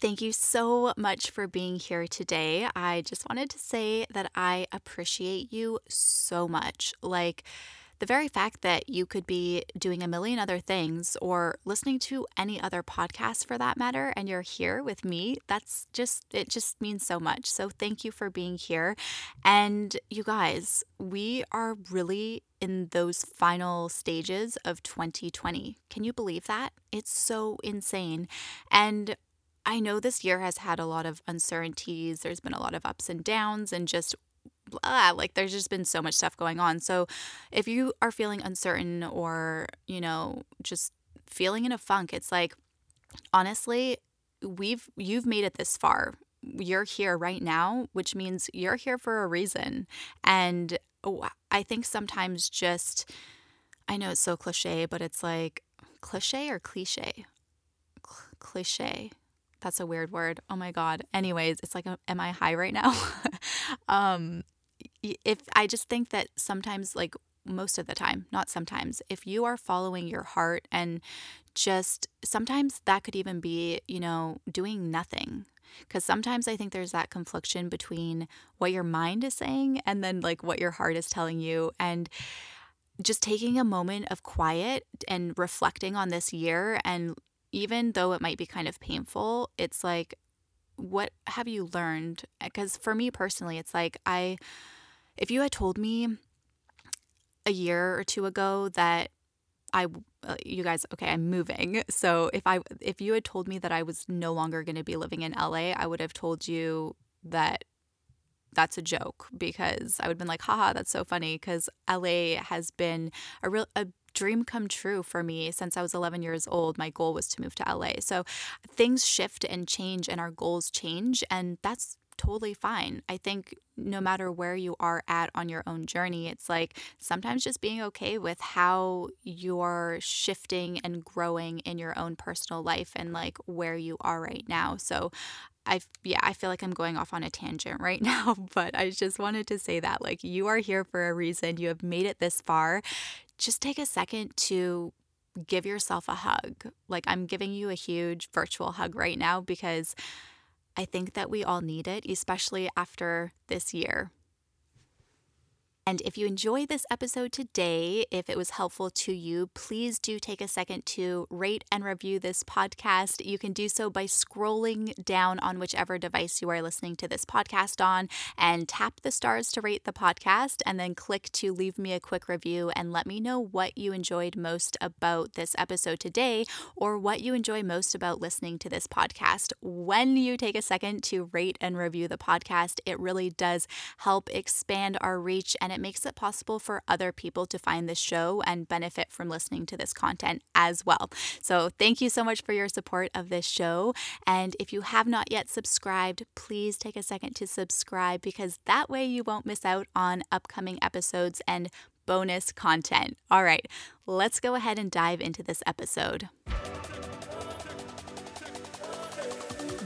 Thank you so much for being here today. I just wanted to say that I appreciate you so much. Like, the very fact that you could be doing a million other things or listening to any other podcast for that matter, and you're here with me, that's just, it just means so much. So thank you for being here. And you guys, we are really in those final stages of 2020. Can you believe that? It's so insane. And I know this year has had a lot of uncertainties. There's been a lot of ups and downs, and just blah, like there's just been so much stuff going on. So if you are feeling uncertain or, you know, just feeling in a funk, it's like honestly, we've you've made it this far. You're here right now, which means you're here for a reason. And oh, I think sometimes just I know it's so cliche, but it's like cliche or cliche? Cl- cliche. That's a weird word. Oh my god. Anyways, it's like am I high right now? um if I just think that sometimes, like most of the time, not sometimes, if you are following your heart and just sometimes that could even be, you know, doing nothing. Because sometimes I think there's that confliction between what your mind is saying and then like what your heart is telling you. And just taking a moment of quiet and reflecting on this year. And even though it might be kind of painful, it's like, what have you learned? Because for me personally, it's like, I, if you had told me a year or two ago that I uh, you guys okay I'm moving so if I if you had told me that I was no longer going to be living in LA I would have told you that that's a joke because I would have been like haha that's so funny cuz LA has been a real a dream come true for me since I was 11 years old. My goal was to move to LA. So things shift and change and our goals change and that's totally fine. I think no matter where you are at on your own journey, it's like sometimes just being okay with how you're shifting and growing in your own personal life and like where you are right now. So I yeah, I feel like I'm going off on a tangent right now, but I just wanted to say that like you are here for a reason. You have made it this far. Just take a second to give yourself a hug. Like I'm giving you a huge virtual hug right now because I think that we all need it, especially after this year. And if you enjoyed this episode today, if it was helpful to you, please do take a second to rate and review this podcast. You can do so by scrolling down on whichever device you are listening to this podcast on and tap the stars to rate the podcast, and then click to leave me a quick review and let me know what you enjoyed most about this episode today or what you enjoy most about listening to this podcast. When you take a second to rate and review the podcast, it really does help expand our reach and it it makes it possible for other people to find this show and benefit from listening to this content as well. So, thank you so much for your support of this show. And if you have not yet subscribed, please take a second to subscribe because that way you won't miss out on upcoming episodes and bonus content. All right, let's go ahead and dive into this episode.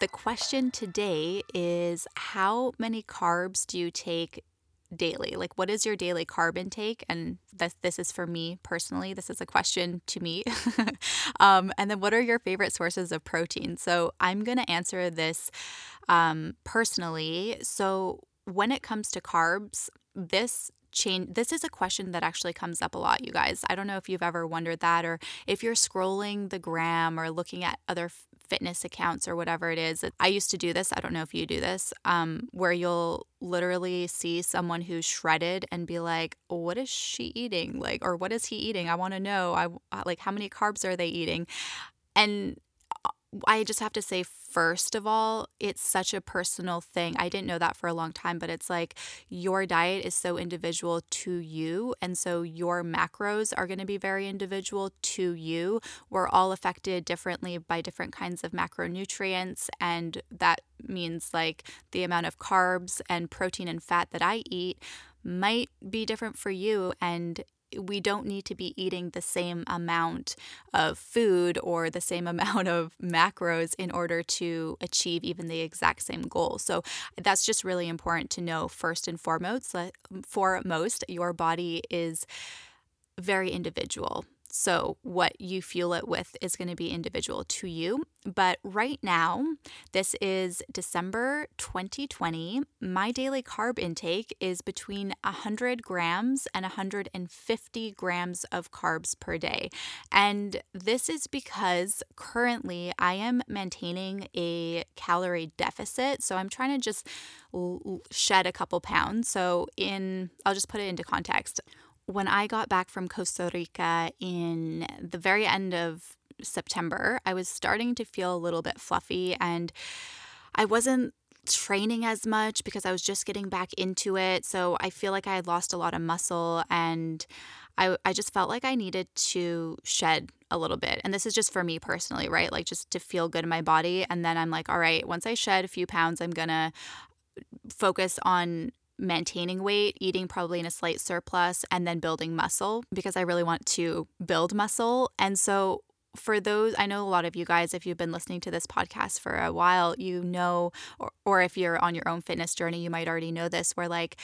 The question today is how many carbs do you take daily? Like, what is your daily carb intake? And this, this is for me personally. This is a question to me. um, and then, what are your favorite sources of protein? So, I'm going to answer this um, personally. So, when it comes to carbs, this change this is a question that actually comes up a lot you guys i don't know if you've ever wondered that or if you're scrolling the gram or looking at other fitness accounts or whatever it is. I used to do this. I don't know if you do this, um, where you'll literally see someone who's shredded and be like, "What is she eating?" Like, or "What is he eating?" I want to know. I like how many carbs are they eating, and I just have to say, first of all, it's such a personal thing. I didn't know that for a long time, but it's like your diet is so individual to you. And so your macros are going to be very individual to you. We're all affected differently by different kinds of macronutrients. And that means like the amount of carbs and protein and fat that I eat might be different for you. And we don't need to be eating the same amount of food or the same amount of macros in order to achieve even the exact same goal. So that's just really important to know first and foremost. Foremost, your body is very individual. So, what you fuel it with is going to be individual to you. But right now, this is December 2020. My daily carb intake is between 100 grams and 150 grams of carbs per day. And this is because currently I am maintaining a calorie deficit. So, I'm trying to just shed a couple pounds. So, in, I'll just put it into context when I got back from Costa Rica in the very end of September, I was starting to feel a little bit fluffy and I wasn't training as much because I was just getting back into it. So I feel like I had lost a lot of muscle and I, I just felt like I needed to shed a little bit. And this is just for me personally, right? Like just to feel good in my body. And then I'm like, all right, once I shed a few pounds, I'm going to focus on maintaining weight, eating probably in a slight surplus, and then building muscle because I really want to build muscle. And so for those, I know a lot of you guys, if you've been listening to this podcast for a while, you know, or, or if you're on your own fitness journey, you might already know this, where like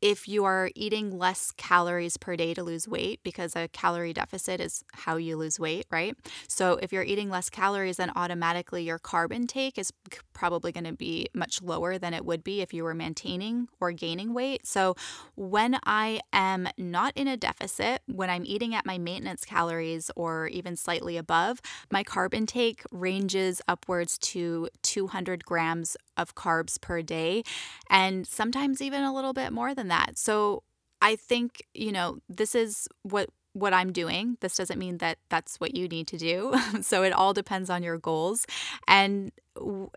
if you are eating less calories per day to lose weight, because a calorie deficit is how you lose weight, right? So if you're eating less calories, then automatically your carb intake is probably going to be much lower than it would be if you were maintaining or gaining weight. So when I am not in a deficit, when I'm eating at my maintenance calories or even slightly above, my carb intake ranges upwards to 200 grams of carbs per day, and sometimes even a little bit more than that. So I think, you know, this is what what I'm doing. This doesn't mean that that's what you need to do. so it all depends on your goals. And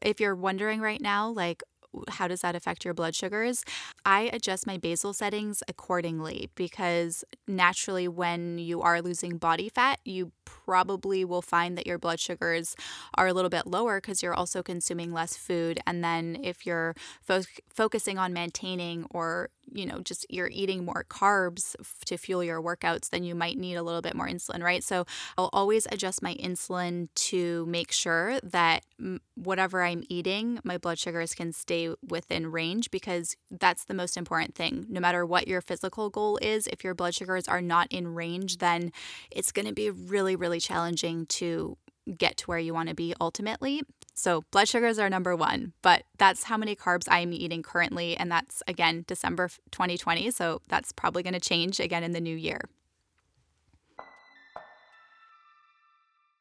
if you're wondering right now, like, how does that affect your blood sugars? I adjust my basal settings accordingly because naturally, when you are losing body fat, you probably will find that your blood sugars are a little bit lower because you're also consuming less food. And then if you're fo- focusing on maintaining or you know, just you're eating more carbs to fuel your workouts, then you might need a little bit more insulin, right? So I'll always adjust my insulin to make sure that whatever I'm eating, my blood sugars can stay within range because that's the most important thing. No matter what your physical goal is, if your blood sugars are not in range, then it's going to be really, really challenging to get to where you want to be ultimately. So, blood sugars are number one, but that's how many carbs I'm eating currently. And that's again December 2020. So, that's probably going to change again in the new year.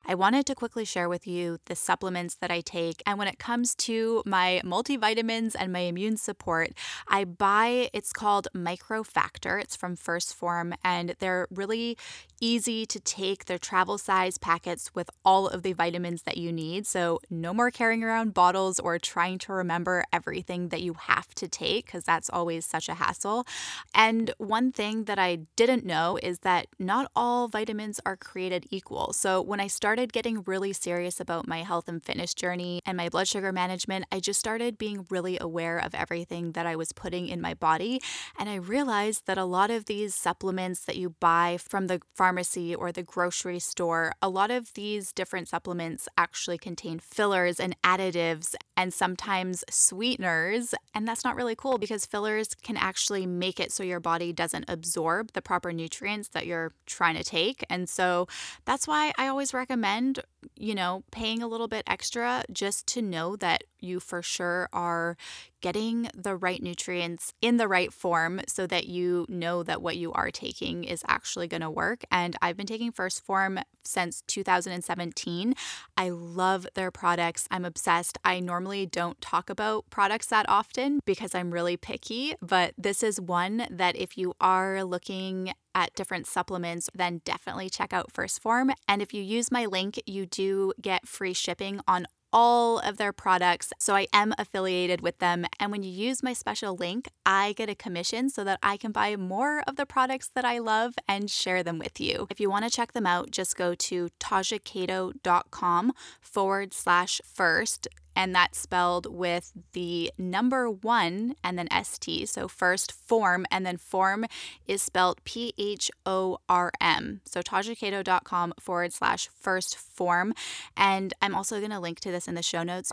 I wanted to quickly share with you the supplements that I take. And when it comes to my multivitamins and my immune support, I buy, it's called Microfactor. It's from 1st Phorm, and they're really easy to take. They're travel size packets with all of the vitamins that you need. So, no more carrying around bottles or trying to remember everything that you have to take, because that's always such a hassle. And one thing that I didn't know is that not all vitamins are created equal. So, when I started getting really serious about my health and fitness journey and my blood sugar management, I just started being really aware of everything that I was putting in my body. And I realized that a lot of these supplements that you buy from the pharmacy or the grocery store, a lot of these different supplements actually contain fillers and additives and sometimes sweeteners. And that's not really cool because fillers can actually make it so your body doesn't absorb the proper nutrients that you're trying to take. And so that's why I always recommend you know, paying a little bit extra just to know that you for sure are getting the right nutrients in the right form so that you know that what you are taking is actually going to work. And I've been taking 1st Phorm since 2017. I love their products. I'm obsessed. I normally don't talk about products that often because I'm really picky, but this is one that if you are looking at different supplements, then definitely check out 1st Phorm. And if you use my link, you do get free shipping on all of their products. So I am affiliated with them. And when you use my special link, I get a commission so that I can buy more of the products that I love and share them with you. If you want to check them out, just go to tajacato.com forward slash first and that's spelled with the number one and then ST. So 1st Phorm, and then form is spelled P H O R M. So tajacato.com forward slash 1st Phorm. And I'm also going to link to this in the show notes.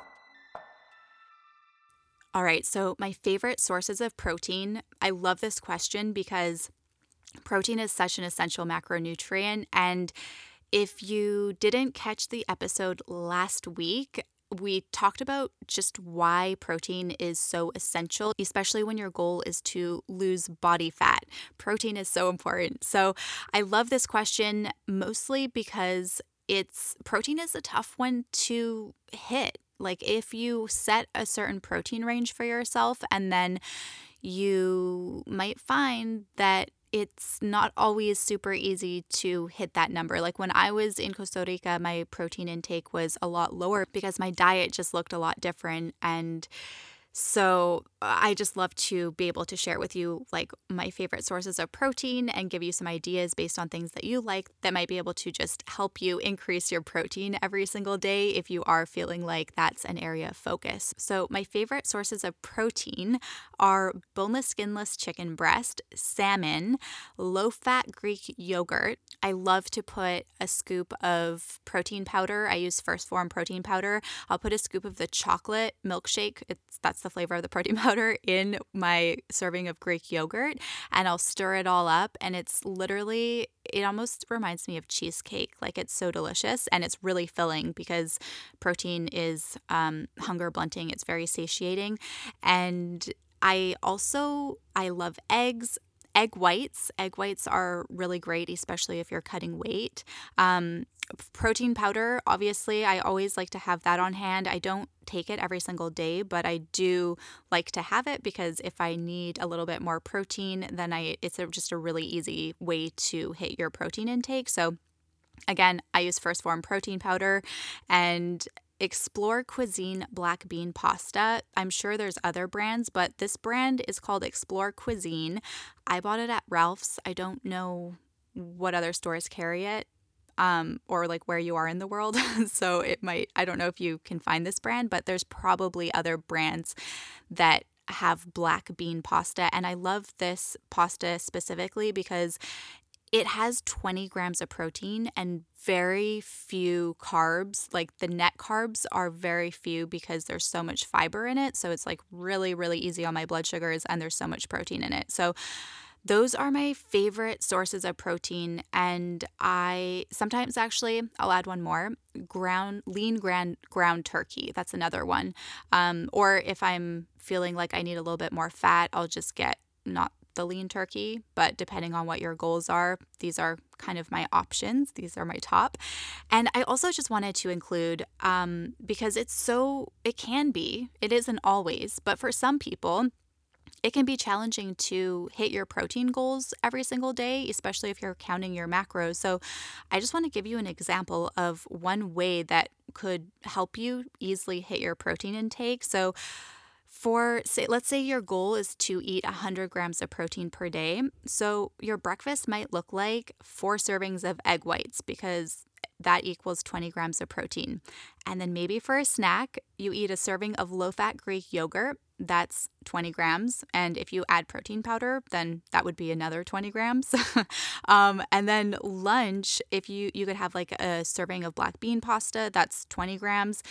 All right, so my favorite sources of protein. I love this question because protein is such an essential macronutrient. And if you didn't catch the episode last week, we talked about just why protein is so essential, especially when your goal is to lose body fat. Protein is so important. So I love this question mostly because it's protein is a tough one to hit. Like if you set a certain protein range for yourself and then you might find that it's not always super easy to hit that number. Like when I was in Costa Rica, my protein intake was a lot lower because my diet just looked a lot different and so I just love to be able to share with you like my favorite sources of protein and give you some ideas based on things that you like that might be able to just help you increase your protein every single day if you are feeling like that's an area of focus. So my favorite sources of protein are boneless skinless chicken breast, salmon, low-fat Greek yogurt. I love to put a scoop of protein powder. I use 1st Phorm protein powder. I'll put a scoop of the chocolate milkshake. It's that's that's the flavor of the protein powder in my serving of Greek yogurt and I'll stir it all up and it's literally it almost reminds me of cheesecake like it's so delicious and it's really filling because protein is um, hunger blunting it's very satiating and I also I love eggs egg whites. Egg whites are really great, especially if you're cutting weight. Um, protein powder, obviously, I always like to have that on hand. I don't take it every single day, but I do like to have it because if I need a little bit more protein, then I it's a, just a really easy way to hit your protein intake. So again, I use 1st Phorm protein powder and Explore Cuisine black bean pasta. I'm sure there's other brands, but this brand is called Explore Cuisine. I bought it at Ralph's. I don't know what other stores carry it. Um, or like where you are in the world. so it might, I don't know if you can find this brand, but there's probably other brands that have black bean pasta. And I love this pasta specifically because it has 20 grams of protein and very few carbs. Like the net carbs are very few because there's so much fiber in it. So it's like really, really easy on my blood sugars and there's so much protein in it. So those are my favorite sources of protein. And I sometimes actually, I'll add one more ground, lean ground, ground turkey. That's another one. Um, or if I'm feeling like I need a little bit more fat, I'll just get not the lean turkey, but depending on what your goals are, these are kind of my options. These are my top. And I also just wanted to include um, because it's so, it can be, it isn't always, but for some people, it can be challenging to hit your protein goals every single day, especially if you're counting your macros. So, I just want to give you an example of one way that could help you easily hit your protein intake. So, for say let's say your goal is to eat 100 grams of protein per day so your breakfast might look like four servings of egg whites because that equals 20 grams of protein and then maybe for a snack you eat a serving of low fat greek yogurt that's 20 grams and if you add protein powder then that would be another 20 grams. Um, and then lunch if you you could have like a serving of black bean pasta that's 20 grams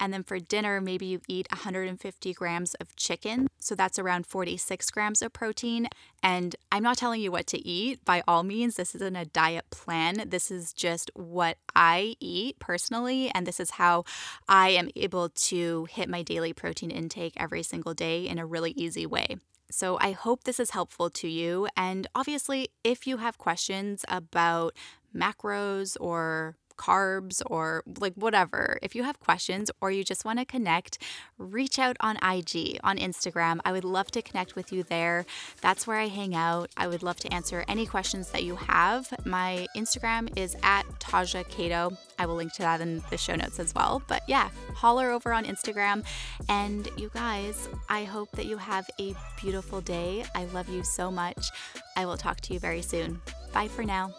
and then for dinner, maybe you eat 150 grams of chicken. So that's around 46 grams of protein. And I'm not telling you what to eat by all means. This isn't a diet plan. This is just what I eat personally. And this is how I am able to hit my daily protein intake every single day in a really easy way. So I hope this is helpful to you. And obviously, if you have questions about macros or carbs or like whatever. If you have questions or you just want to connect, reach out on IG, on Instagram. I would love to connect with you there. That's where I hang out. I would love to answer any questions that you have. My Instagram is at Taja Cato. I will link to that in the show notes as well. But yeah, holler over on Instagram. And you guys, I hope that you have a beautiful day. I love you so much. I will talk to you very soon. Bye for now.